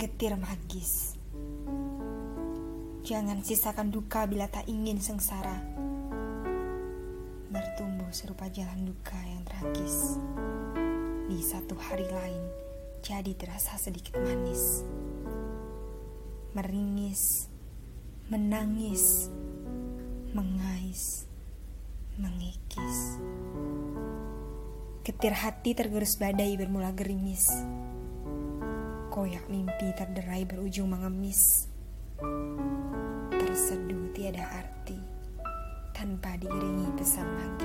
getir magis. Jangan sisakan duka bila tak ingin sengsara. Bertumbuh serupa jalan duka yang tragis. Di satu hari lain, jadi terasa sedikit manis. Meringis, menangis, mengais, mengikis. Getir hati tergerus badai bermula gerimis Koyak mimpi terderai berujung mengemis. Terseduh tiada arti Tanpa diiringi pesan magis